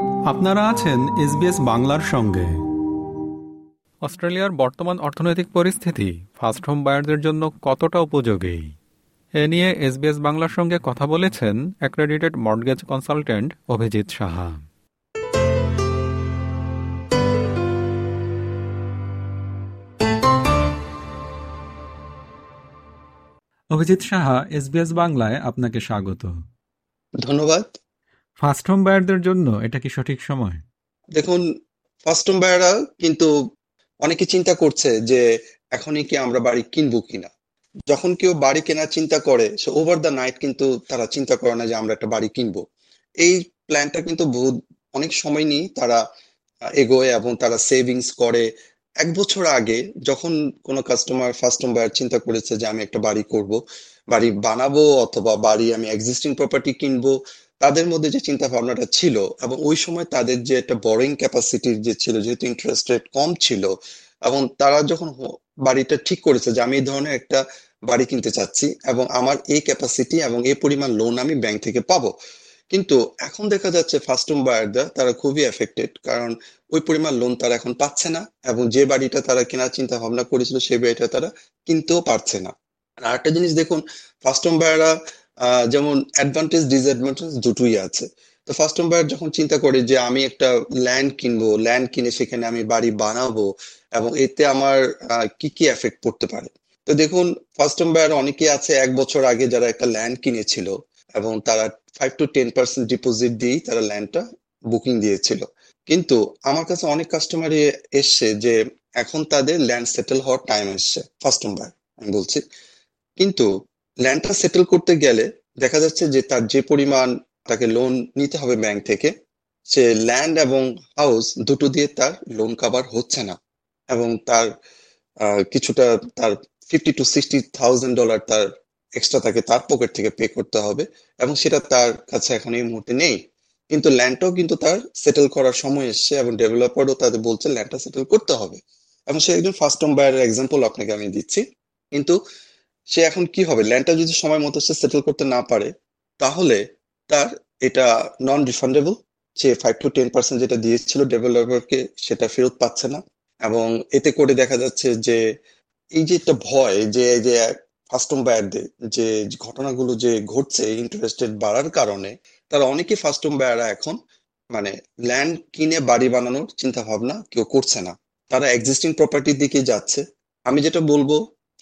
আপনারা আছেন এসবিএস বাংলার সঙ্গে। অস্ট্রেলিয়ার বর্তমান অর্থনৈতিক পরিস্থিতি ফার্স্ট হোম বায়ারদের জন্য কতটা উপযোগী? এ নিয়ে এসবিএস বাংলার সঙ্গে কথা বলেছেন accredited mortgage consultant Abhijit Saha. Abhijit Saha SBS বাংলায় আপনাকে স্বাগত। ধন্যবাদ। ফার্স্ট হোম বায়ারদের জন্য এটা কি সঠিক সময়? দেখুন ফার্স্ট হোম বায়াররা কিন্তু অনেকে চিন্তা করছে যে এখনই কি আমরা বাড়ি কিনবো কিনা। যখন কেউ বাড়ি কেনার চিন্তা করে সে ওভার দ্য নাইট কিন্তু তারা চিন্তা করে না যে আমরা একটা বাড়ি কিনবো। এই প্ল্যানটা কিন্তু বহু অনেক সময় নিয়ে তারা এগোয় এবং তারা সেভিংস করে। এক বছর আগে যখন কোনো কাস্টমার ফার্স্ট হোম বায়ার চিন্তা করেছে যে আমি একটা বাড়ি করব, বাড়ি বানাবো অথবা বাড়ি আমি এক্সিস্টিং প্রপার্টি কিনবো তাদের মধ্যে যে চিন্তা ভাবনাটা ছিল এবং ওই সময় তাদের যে একটা বরিং ক্যাপাসিটির যে ছিল, যেহেতু ইন্টারেস্ট রেট কম ছিল, এবং তারা যখন বাড়িটা ঠিক করেছে যে আমি এই ধরনের একটা বাড়ি কিনতে চাচ্ছি এবং আমার এই ক্যাপাসিটি এবং এই পরিমাণ লোন আমি ব্যাংক থেকে পাবো। কিন্তু এখন দেখা যাচ্ছে ফার্স্ট হোম বায়াররা তারা খুবই এফেক্টেড কারণ ওই পরিমাণ লোন তারা এখন পাচ্ছে না এবং যে বাড়িটা তারা কেনার চিন্তা ভাবনা করেছিল, সেই বাড়িটা তারা কিনতেও পারছে না। আর একটা জিনিস দেখুন ফার্স্ট হোম বায়াররা যেমন অ্যাডভান্টেজ ডিসঅ্যাডভান্টেজ দুটোই আছে। তো ফার্স্ট হোম বায়ার যখন চিন্তা করে যে আমি একটা ল্যান্ড কিনবো ল্যান্ড কিনে সেখানে আমি বাড়ি বানাবো, এবং এতে আমার কি কি এফেক্ট পড়তে পারে? তো দেখুন ফার্স্ট হোম বায়ার অনেকে আছে এক বছর আগে যারা একটা ল্যান্ড কিনেছিল, এবং তারা five to ten percent deposit দিয়েই তারা ল্যান্ডটা বুকিং দিয়েছিল। কিন্তু আমার কাছে অনেক কাস্টমারই এসছে যে এখন তাদের ল্যান্ড সেটেল হওয়ার টাইম এসছে ফার্স্ট হোম বায়ার আমি বলছি। কিন্তু ল্যান্ডটা সেটেল করতে গেলে দেখা যাচ্ছে যে তার যে পরিমাণ তাকে লোন নিতে হবে ব্যাংক থেকে, সে ল্যান্ড এবং হাউস দুটো দিয়ে তার লোন কাভার হচ্ছে না। এবং তার কিছুটা তার fifty to sixty thousand dollar তার এক্সট্রা তাকে তার পকেট থেকে পে করতে হবে এবং সেটা তার কাছে এখন এই মুহূর্তে নেই। কিন্তু ল্যান্ডটাও কিন্তু তার সেটেল করার সময় এসছে এবং ডেভেলপারও তাদের বলছে ল্যান্ডটা সেটেল করতে হবে। এবং সে একজন ফার্স্ট হোম বায়ারের এক্সাম্পল আপনাকে আমি দিচ্ছি। কিন্তু সে এখন কি হবে? ল্যান্ডটা যদি সময় মতো সে সেটেল করতে না পারে, তাহলে তার এটা নন রিফান্ডেবল সে ফাইভ টু টেন পার্সেন্ট যেটা দিয়েছিল ডেভেলপারকে সেটা ফেরত পাচ্ছে না। এবং এতে করে দেখা যাচ্ছে যে এই যে একটা ভয়, যে যে ফার্স্ট হোম বায়ারদের যে ঘটনাগুলো যে ঘটছে ইন্টারেস্ট রেট বাড়ার কারণে, তারা অনেকে ফার্স্ট হোম বায়াররা এখন মানে ল্যান্ড কিনে বাড়ি বানানোর চিন্তা ভাবনা কেউ করছে না। তারা এক্সিস্টিং প্রপার্টির দিকে যাচ্ছে। আমি যেটা বলব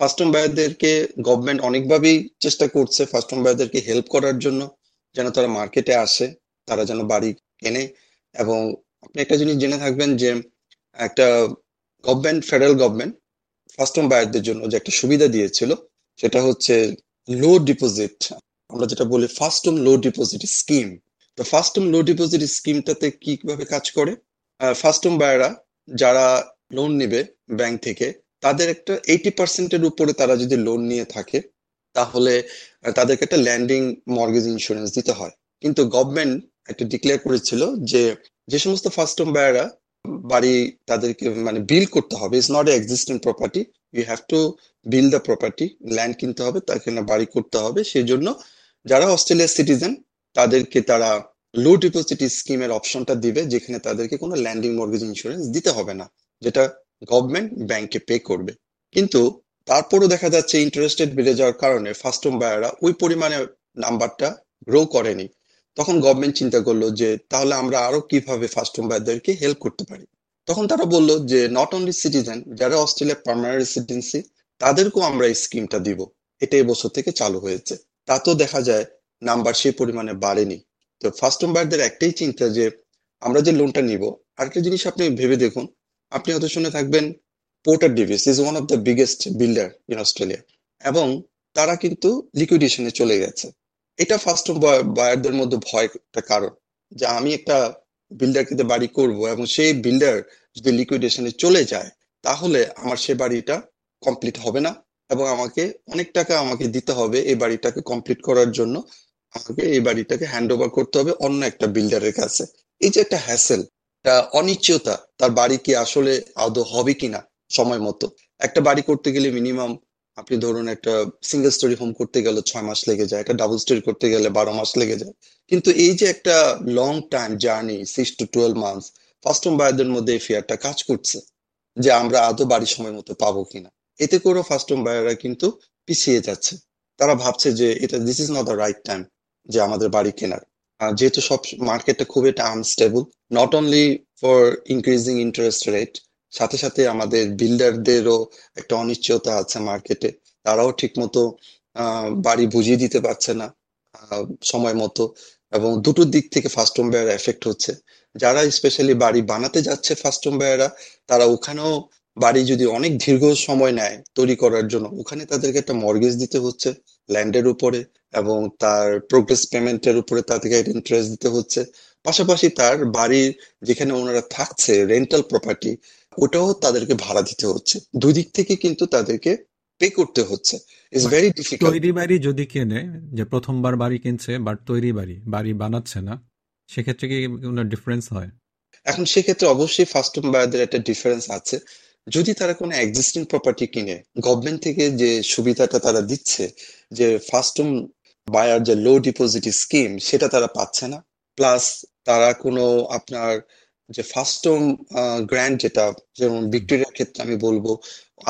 ফার্স্ট হোম বায়ারদেরকে গভর্নমেন্ট অনেকভাবেই চেষ্টা করছে ফার্স্ট হোম বায়ারদেরকে হেল্প করার জন্য যেন তারা মার্কেটে আসে, তারা যেন বাড়ি কেনে এবং আপনি একটা জিনিস জেনে থাকবেন যে একটা government federal government first home বায়ারদের জন্য যে একটা সুবিধা দিয়েছিল সেটা হচ্ছে লো ডিপোজিট আমরা যেটা বলি first home low deposit scheme তো ফার্স্ট হোম লো ডিপোজিট স্কিমটাতে কীভাবে কাজ করে? ফার্স্ট হোম বায়াররা যারা লোন নেবে ব্যাংক থেকে তাদের একটা এইটি পার্সেন্টের উপরে তারা যদি লোন নিয়ে থাকে, তাহলে তাদেরকে একটা ল্যান্ডিং মর্গেজ ইন্স্যুরেন্স দিতে হয়। কিন্তু গভর্নমেন্ট একটা ডিক্লেয়ার করেছিল যে যে সমস্ত ফার্স্ট হোম বায়াররা বাড়ি তাদেরকে মানে বিল করতে হবে it's not existing property you have to build the property land কিনতে হবে, তাকে না বাড়ি করতে হবে সেই জন্য যারা অস্ট্রেলিয়ার সিটিজেন তাদেরকে তারা লো ডিপোজিট স্কিমের অপশনটা দিবে, যেখানে তাদেরকে কোনো ল্যান্ডিং মর্গেজ ইন্স্যুরেন্স দিতে হবে না, যেটা গভর্নমেন্ট ব্যাংকে পে করবে। কিন্তু তারপরও দেখা যাচ্ছে ইন্টারেস্ট রেট বেড়ে যাওয়ার কারণে ফার্স্ট হোম বায়াররা ওই পরিমাণে নাম্বারটা গ্রো করেনি। তখন গভর্নমেন্ট চিন্তা করল যে, তাহলে আমরা আরও কীভাবে ফার্স্ট হোম বায়ারদেরকে হেল্প করতে পারি? তখন তারা বলল যে নট অনলি সিটিজেন যারা অস্ট্রেলিয়ার পার্মানেন্ট রেসিডেন্সি তাদেরকেও আমরা এই স্কিমটা দিব। এটা এবছর থেকে চালু হয়েছে। তাতেও দেখা যায় নাম্বার সেই পরিমাণে বাড়েনি। তো ফার্স্ট হোম বায়ারদের একটাই চিন্তা যে, আমরা যে লোনটা নিব, আরেকটা জিনিস আপনি ভেবে দেখুন আপনি হয়তো শুনে থাকবেন Porter Davis is one of the biggest builder in Australia এবং তারা কিন্তু লিকুইডেশনে চলে গেছে। এটা ফার্স্ট বায়ারদের মধ্যে ভয় একটা কারণ যে আমি একটা বিল্ডারকে বাড়ি করব এবং সেই বিল্ডার যদি লিকুইডেশনে চলে যায়, তাহলে আমার সে বাড়িটা কমপ্লিট হবে না এবং আমাকে অনেক টাকা আমাকে দিতে হবে এই বাড়িটাকে কমপ্লিট করার জন্য। আমাকে এই বাড়িটাকে হ্যান্ড ওভার করতে হবে অন্য একটা বিল্ডারের কাছে। এই যে একটা হ্যাসেল অনিশ্চয়তা তার বাড়ি কি আসলে আদৌ হবে কিনা সময় মতো। একটা বাড়ি করতে গেলে মিনিমাম আপনি ধরুন একটা সিঙ্গেল স্টোরি হোম করতে গেলে ছয় মাস লেগে যায়, একটা ডাবল স্টোরি করতে গেলে বারো মাস লেগে যায়। কিন্তু এই যে একটা long time journey six to twelve months first home বায়ারদের মধ্যে এই ফিয়ারটা কাজ করছে যে আমরা আদৌ বাড়ি সময় মতো পাবো কিনা। এতে করেও ফার্স্ট হোম বায়াররা কিন্তু পিছিয়ে যাচ্ছে। তারা ভাবছে যে এটা this is not the right time যে আমাদের বাড়ি কেনার। যেহেতু সব মার্কেটটা খুব একটা unstable not only for increasing interest rate সাথে সাথে আমাদের বিল্ডারদেরও একটা অনিশ্চয়তা আছে মার্কেটে তারাও ঠিক মতো বাড়ি বুঝিয়ে দিতে পারছে না সময় মতো। এবং দুটোর দিক থেকে ফার্স্ট হোম বায়ার এফেক্ট হচ্ছে। যারা স্পেশালি বাড়ি বানাতে যাচ্ছে ফার্স্ট হোম বায়াররা তারা ওখানেও বাড়ি যদি অনেক দীর্ঘ সময় নেয় তৈরি করার জন্য, ওখানে তাদেরকে একটা মর্গেজ দিতে হচ্ছে। ল্যান্ডের উপরে এবং তার প্রোগ্রেস পেমেন্টের উপরে তাদেরকে ইন্টারেস্ট দিতে হচ্ছে। পাশাপাশি তার বাড়ির যেখানে ওনারা থাকছে রেন্টাল প্রপার্টি ওটাও তাদেরকে ভাড়া দিতে হচ্ছে। দুই দিক থেকে কিন্তু তাদেরকে পে করতে হচ্ছে। ইটস ভেরি ডিফিকাল্ট তৈরি বাড়ি যদি কেনে যে প্রথমবার বাড়ি কিনছে বাট তৈরি বাড়ি বাড়ি বানাচ্ছে না সেক্ষেত্রে কি কোনো ডিফারেন্স হয়? এখন সেক্ষেত্রে অবশ্যই ফার্স্ট হোম বায়ারদের একটা ডিফারেন্স আছে। যদি তারা কোনো এক্সিস্টিং প্রপার্টি কিনে গভর্নমেন্ট থেকে যে সুবিধাটা তারা দিচ্ছে, যে ফার্স্ট হোম বায়ার যে লো ডিপোজিট স্কিম সেটা তারা পাচ্ছে না। প্লাস তারা কোনো আপনার যে ফার্স্ট হোম গ্র্যান্ড যেটা, যেমন ভিক্টোরিয়ার ক্ষেত্রে আমি বলব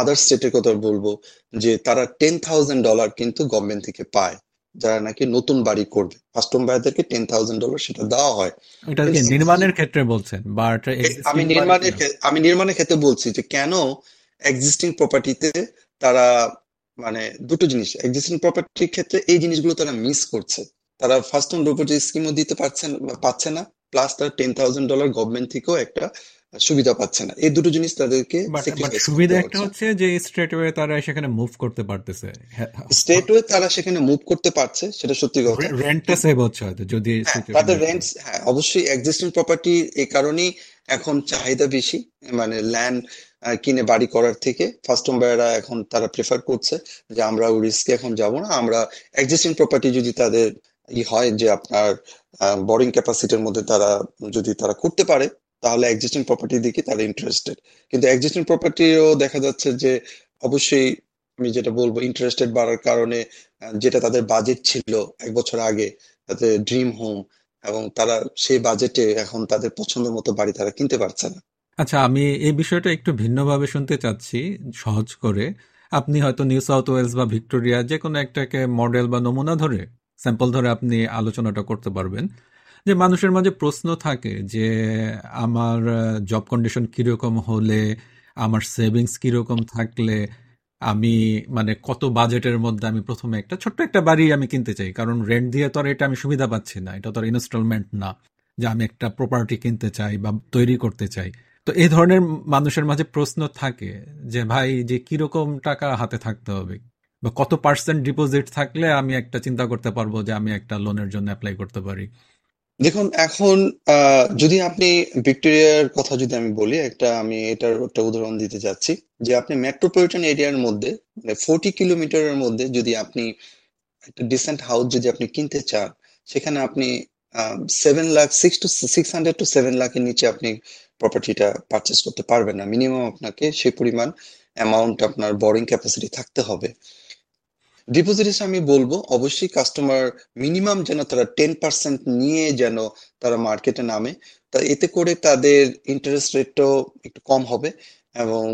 আদার স্টেটের কথা বলব, যে তারা টেন থাউজেন্ড ডলার কিন্তু গভর্নমেন্ট থেকে পায়। যারা নাকি নতুন বাড়ি করবে। ফার্স্ট হোম বায়ারদেরকে টেন থাউজেন্ড ডলার সেটা দেওয়া হয়। এটা নির্মাণের ক্ষেত্রে বলছেন আমি নির্মাণের আমি নির্মাণের ক্ষেত্রে বলছি যে কেন এক্সিস্টিং প্রপার্টিতে তারা মানে দুটো জিনিস এক্সিস্টিং প্রপার্টির ক্ষেত্রে এই জিনিসগুলো তারা মিস করছে। তারা ফার্স্ট হোম প্রপার্টি স্কিমও দিতে পারছেন পাচ্ছে না। প্লাস তারা টেন থাউজেন্ড ডলার গভর্নমেন্ট থেকেও একটা সুবিধা পাচ্ছে না। এই দুটো জিনিস তাদেরকে সুবিধা একটা হচ্ছে। যে স্ট্রেট ওয়ে তারা সেখানে মুভ করতে পারতেছে। স্ট্রেট ওয়ে তারা সেখানে মুভ করতে পারছে সেটা সত্যি কথা। রেন্টটা সেভ হচ্ছে হয়তো যদি হ্যাঁ, তাদের রেন্ট হ্যাঁ অবশ্যই এক্সিস্টিং প্রপার্টি এই কারণেই এখন চাহিদা বেশি মানে ল্যান্ড কিনে বাড়ি করার থেকে। ফার্স্ট হোম বায়াররা এখন তারা প্রেফার করছে যে আমরা রিস্কে এখন যাব না। আমরা এক্সিস্টিং প্রপার্টি যদি তাদের ই হয় যে আপনার বোরিং ক্যাপাসিটির মধ্যে তারা যদি তারা করতে পারে তাহলে এক্সিস্টিং প্রপার্টি দিকে তারা ইন্টারেস্টেড কিন্তু এক্সিস্টিং প্রপার্টিও দেখা যাচ্ছে যে অবশ্যই আমি যেটা বলব ইন্টারেস্টেড বাড়ার কারণে যেটা তাদের বাজেট ছিল এক বছর আগে, তাদের ড্রিম হোম এবং তারা সেই বাজেটে এখন তাদের পছন্দের মতো বাড়ি তারা কিনতে পারছে না। আচ্ছা আমি এই বিষয়টা একটু ভিন্নভাবে শুনতে চাচ্ছি, সহজ করে। আপনি হয়তো নিউ সাউথ ওয়েলস বা ভিক্টোরিয়া যে কোনো একটাকে মডেল বা নমুনা ধরে স্যাম্পল ধরে আপনি আলোচনাটা করতে পারবেন। যে মানুষের মাঝে প্রশ্ন থাকে যে, আমার জব কন্ডিশন কীরকম হলে, আমার সেভিংস কীরকম থাকলে, আমি মানে কত বাজেটের মধ্যে আমি প্রথমে একটা ছোট্ট একটা বাড়ি আমি কিনতে চাই। কারণ রেন্ট দিয়ে তো আর এটা আমি সুবিধা পাচ্ছি না। এটা তো আর ইনস্টলমেন্ট না যে আমি একটা প্রপার্টি কিনতে চাই বা তৈরি করতে চাই। তো এই ধরনের মানুষের মাঝে প্রশ্ন থাকে যে, ভাই, যে কীরকম টাকা হাতে থাকতে হবে? বা কত পার্সেন্ট ডিপোজিট থাকলে আমি একটা চিন্তা করতে পারব যে, আমি একটা লোনের জন্য অ্যাপ্লাই করতে পারি? দেখুন, এখন যদি আপনি ভিক্টোরিয়ার কথা যদি আমি বলি, একটা আমি এটার একটা উদাহরণ দিতে যাচ্ছি, যে আপনি মেট্রোপলিটন এরিয়ার মধ্যে মানে ফোর্টি কিলোমিটারের মধ্যে যদি আপনি একটা ডিসেন্ট হাউস যদি আপনি কিনতে চান, সেখানে আপনি seven lakh six to six hundred to seven লাখের নিচে আপনি প্রপার্টিটা পারচেস করতে পারবেন না। মিনিমাম আপনাকে সেই পরিমাণ অ্যামাউন্ট আপনার বরিং ক্যাপাসিটি থাকতে হবে। ডিপোজিট হিসেবে আমি বলব, অবশ্যই কাস্টমার মিনিমাম যেন তারা টেন পার্সেন্ট নিয়ে যেন তারা মার্কেটে নামে। তা এতে করে তাদের ইন্টারেস্ট রেটটাও একটু কম হবে এবং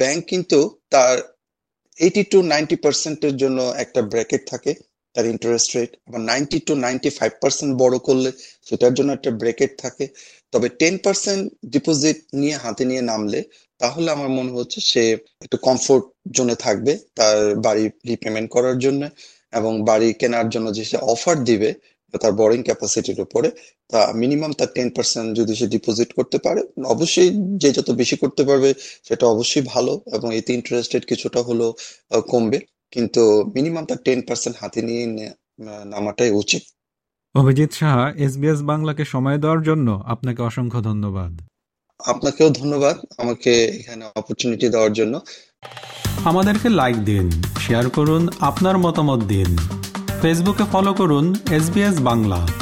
ব্যাংক কিন্তু তার এইটি টু নাইনটি পার্সেন্টের জন্য একটা ব্র্যাকেট থাকে তার ইন্টারেস্ট রেট আবার ninety to ninety five percent বড় করলে সেটার জন্য একটা ব্র্যাকেট থাকে। তবে টেন পার্সেন্ট ডিপোজিট নিয়ে হাতে নিয়ে নামলে তাহলে আমার মনে হচ্ছে সে একটু কমফোর্ট জোনে থাকবে তার বাড়ি রিপেমেন্ট করার জন্য এবং বাড়ি কেনার জন্য যে সে অফার দিবে তার বরিং ক্যাপাসিটির উপরে, তা মিনিমাম তার টেন পার্সেন্ট যদি সে ডিপোজিট করতে পারে, অবশ্যই যে যত বেশি করতে পারবে সেটা অবশ্যই ভালো এবং এতে ইন্টারেস্ট রেট কিছুটা হলো কমবে। কিন্তু মিনিমাম তার টেন পার্সেন্ট হাতে নিয়ে নামাটাই উচিত। অভিজিৎ সাহা এসবিএস বাংলাকে সময় দেওয়ার জন্য আপনাকে অসংখ্য ধন্যবাদ। আপনাকেও ধন্যবাদ আমাকে এখানে অপরচুনিটি দেওয়ার জন্য। আমাদেরকে লাইক দিন শেয়ার করুন, আপনার মতামত দিন। ফেসবুকে ফলো করুন এস বাংলা